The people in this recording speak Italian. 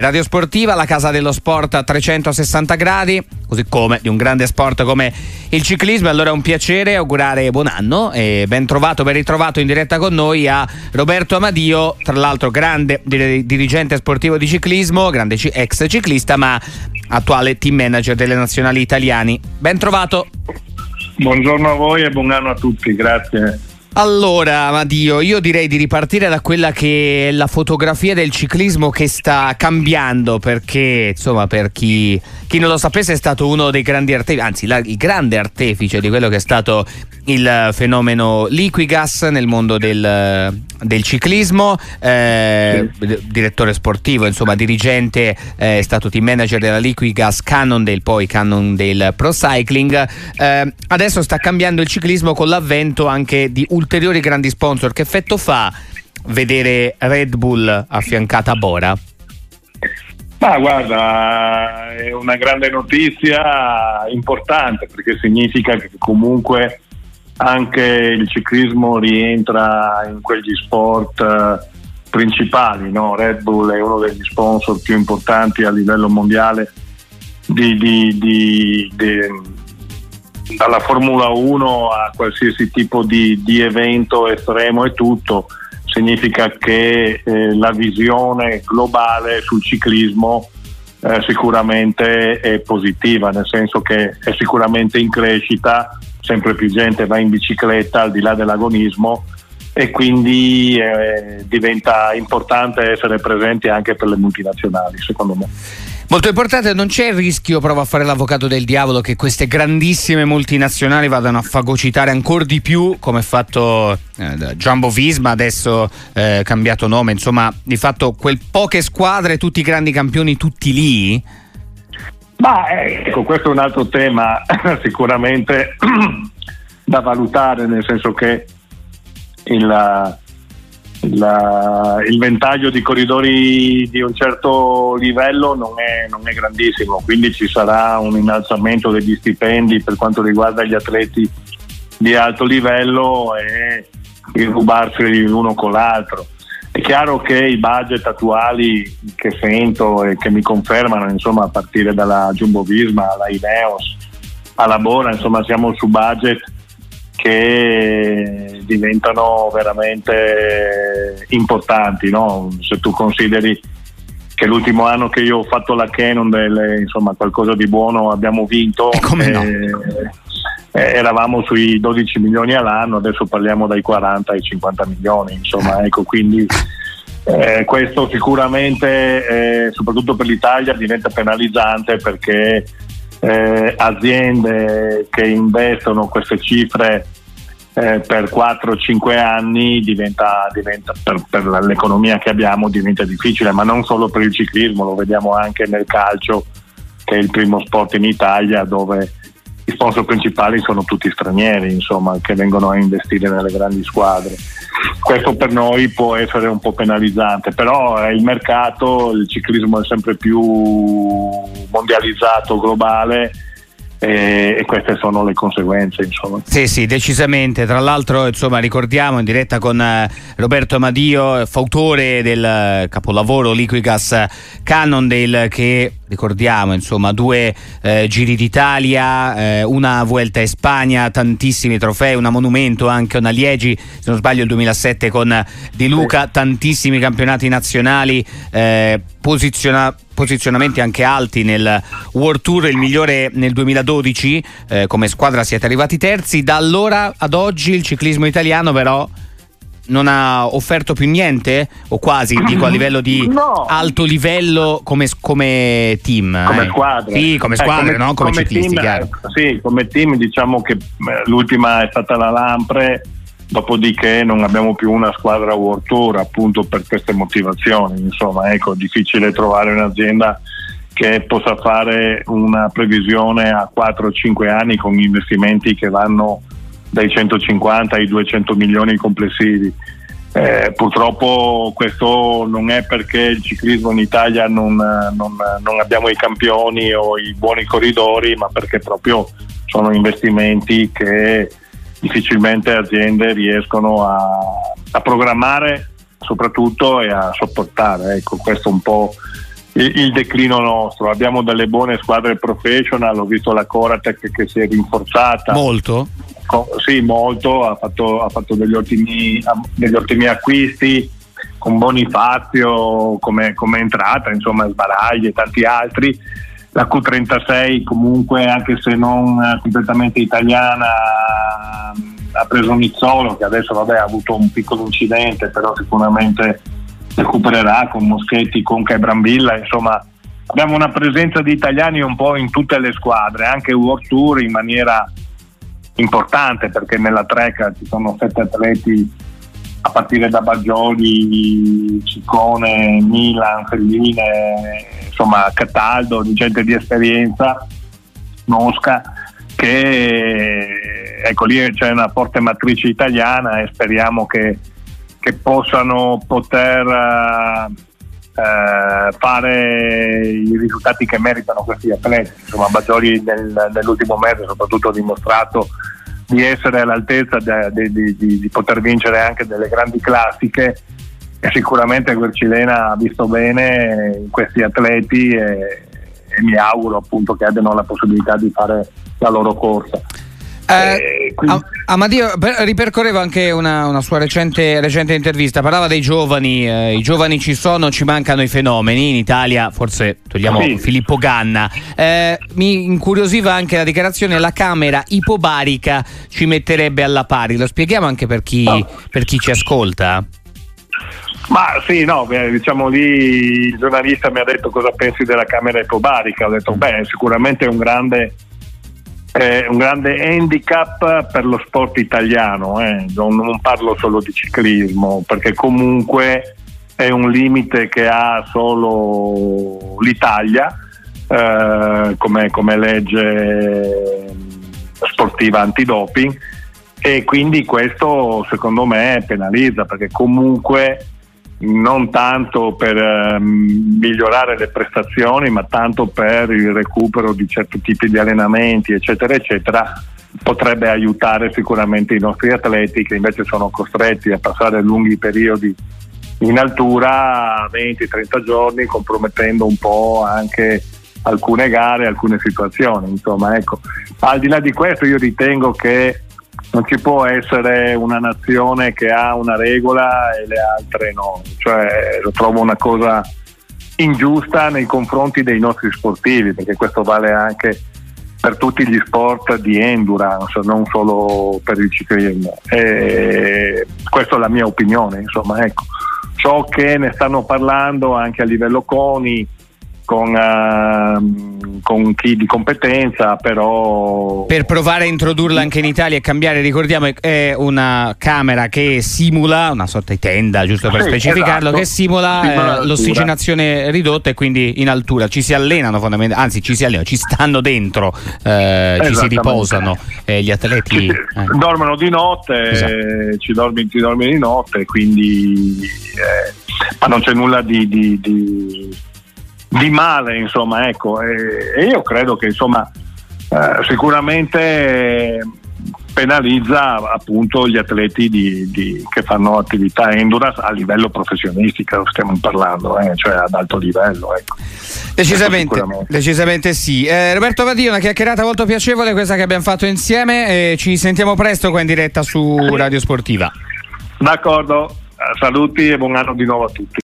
Radio Sportiva, la casa dello sport a 360 gradi, così come di un grande sport come il ciclismo. Allora è un piacere augurare buon anno e ben trovato, ben ritrovato in diretta con noi a Roberto Amadio, tra l'altro grande dirigente sportivo di ciclismo, grande ex ciclista, ma attuale team manager delle nazionali italiani. Ben trovato. Buongiorno a voi e buon anno a tutti, grazie. Allora, Madio, io direi di ripartire da quella che è la fotografia del ciclismo che sta cambiando, perché insomma, per chi, chi non lo sapesse, è stato uno dei grandi artefici, anzi, la, il grande artefice di quello che è stato il fenomeno Liquigas nel mondo del, del ciclismo, eh, direttore sportivo, insomma, dirigente, eh, è stato team manager della Liquigas Cannondale, poi Cannondale Pro Cycling. Eh, adesso sta cambiando il ciclismo con l'avvento anche di ulteriori grandi sponsor. Che effetto fa vedere Red Bull affiancata a Bora? Ma guarda, è una grande notizia importante perché significa che comunque anche il ciclismo rientra in quegli sport eh, principali. No? Red Bull è uno degli sponsor più importanti a livello mondiale di, di, di, dalla Formula 1 a qualsiasi tipo di, evento estremo e tutto, significa che eh, la visione globale sul ciclismo eh, sicuramente è positiva, nel senso che è sicuramente in crescita, sempre più gente va in bicicletta al di là dell'agonismo e quindi eh, diventa importante essere presenti anche per le multinazionali, secondo me. Molto importante, non c'è il rischio, provo a fare l'avvocato del diavolo, che queste grandissime multinazionali vadano a fagocitare ancora di più, come ha fatto eh, Jumbo Visma, adesso eh, cambiato nome, insomma, di fatto quel poche squadre, tutti i grandi campioni, tutti lì? Ma ecco, questo è un altro tema sicuramente da valutare, nel senso che il la, il ventaglio di corridori di un certo livello non è, non è, grandissimo, quindi ci sarà un innalzamento degli stipendi per quanto riguarda gli atleti di alto livello e il rubarsi l'uno con l'altro. È chiaro che i budget attuali che sento e che mi confermano, insomma, a partire dalla Jumbo Visma alla Ineos, alla Bora, insomma, siamo su budget che diventano veramente importanti. No? Se tu consideri che l'ultimo anno che io ho fatto la Canon, insomma, qualcosa di buono abbiamo vinto. E come no? Eh, eravamo sui 12 milioni all'anno, adesso parliamo dai 40 ai 50 milioni, insomma, ecco, quindi eh, questo sicuramente, eh, soprattutto per l'Italia, diventa penalizzante perché eh, aziende che investono queste cifre eh, per 4-5 anni diventa, diventa per, per, l'economia che abbiamo diventa difficile, ma non solo per il ciclismo, lo vediamo anche nel calcio che è il primo sport in Italia dove i sponsor principali sono tutti stranieri, insomma, che vengono a investire nelle grandi squadre. Questo per noi può essere un po' penalizzante, però è il mercato, il ciclismo è sempre più mondializzato, globale e, queste sono le conseguenze insomma. Sì sì decisamente tra l'altro insomma ricordiamo in diretta con eh, Roberto Amadio fautore del eh, capolavoro Liquigas Cannondale che ricordiamo insomma due eh, giri d'Italia eh, una Vuelta in Spagna tantissimi trofei una monumento anche una Liegi se non sbaglio il 2007 con Di Luca sì. tantissimi campionati nazionali eh, posiziona posizionamenti anche alti nel World Tour, il migliore nel 2012, eh, come squadra siete arrivati terzi, da allora ad oggi il ciclismo italiano però non ha offerto più niente o quasi dico a livello di no. alto livello come, come team come eh. squadra sì come squadra eh, come, no come, come ciclisti team, sì come team diciamo che eh, l'ultima è stata la Lampre dopodiché non abbiamo più una squadra World Tour appunto per queste motivazioni, insomma ecco, difficile trovare un'azienda che possa fare una previsione a 4-5 anni con investimenti che vanno dai 150 ai 200 milioni complessivi. Eh, purtroppo questo non è perché il ciclismo in Italia non, non, non, abbiamo i campioni o i buoni corridori, ma perché proprio sono investimenti che difficilmente aziende riescono a, a programmare soprattutto e a sopportare. Ecco, questo è un po' il, il, declino nostro. Abbiamo delle buone squadre professional, ho visto la Coratec che si è rinforzata. Molto? Sì, molto, ha fatto, ha fatto degli, ottimi, degli, ottimi, acquisti con Bonifazio come, come entrata, insomma Sbaragli e tanti altri. La Q36 comunque, anche se non completamente italiana, ha preso Nizzolo che adesso vabbè, ha avuto un piccolo incidente, però sicuramente recupererà con Moschetti, Conca e Brambilla, insomma abbiamo una presenza di italiani un po' in tutte le squadre, anche World Tour in maniera importante perché nella Treca ci sono sette atleti a partire da Baggioli, Ciccone, Milan, Felline, insomma Cataldo, di gente di esperienza, Mosca, che ecco lì c'è una forte matrice italiana e speriamo che che possano poter eh, fare i risultati che meritano questi atleti. Insomma, Baggioli nel, nell'ultimo mese soprattutto ha dimostrato di essere all'altezza di, di, di, di, poter vincere anche delle grandi classiche e sicuramente Guercilena ha visto bene questi atleti e, e mi auguro appunto che abbiano la possibilità di fare la loro corsa. Eh, quindi... Amadio ripercorreva anche una, una sua recente, recente, intervista, parlava dei giovani, eh, i giovani ci sono, ci mancano i fenomeni, in Italia forse togliamo sì. Filippo Ganna, eh, mi incuriosiva anche la dichiarazione, la Camera ipobarica ci metterebbe alla pari, lo spieghiamo anche per chi, no. per chi ci ascolta? Ma sì, no, diciamo lì il giornalista mi ha detto cosa pensi della Camera ipobarica, ho detto beh sicuramente è un grande eh, un grande handicap per lo sport italiano, eh. non, non, parlo solo di ciclismo, perché comunque è un limite che ha solo l'Italia eh, come, come legge sportiva antidoping e quindi questo secondo me penalizza perché comunque non tanto per eh, migliorare le prestazioni, ma tanto per il recupero di certi tipi di allenamenti, eccetera, eccetera, potrebbe aiutare sicuramente i nostri atleti che invece sono costretti a passare lunghi periodi in altura, 20-30 giorni, compromettendo un po' anche alcune gare, alcune situazioni. Insomma, ecco. Al di là di questo io ritengo che non ci può essere una nazione che ha una regola e le altre no, cioè lo trovo una cosa ingiusta nei confronti dei nostri sportivi, perché questo vale anche per tutti gli sport di endurance, non solo per il ciclismo. E questa è la mia opinione, insomma, ecco. So che ne stanno parlando anche a livello CONI, con, uh, con, chi di competenza, però... Per provare a introdurla anche in Italia e cambiare, ricordiamo, è una camera che simula, una sorta di tenda, giusto per sì, specificarlo, esatto. che simula, eh, l'ossigenazione ridotta e quindi in altura. Ci si allenano fondamentalmente, anzi ci si allenano, ci stanno dentro, eh, ci si riposano eh, gli atleti. Ci, eh. dormono di notte, esatto. ci, dormi, ci dormi di notte, quindi... Eh, ma non c'è nulla di, di, di di male, insomma, ecco. E, io credo che insomma, eh, sicuramente penalizza appunto gli atleti di, di, che fanno attività endurance a livello professionistico, stiamo parlando, eh, cioè ad alto livello. Ecco. Decisamente, decisamente sì. Eh, Roberto Vadio, una chiacchierata molto piacevole questa che abbiamo fatto insieme. ci sentiamo presto qua in diretta su Radio Sportiva. D'accordo, saluti e buon anno di nuovo a tutti.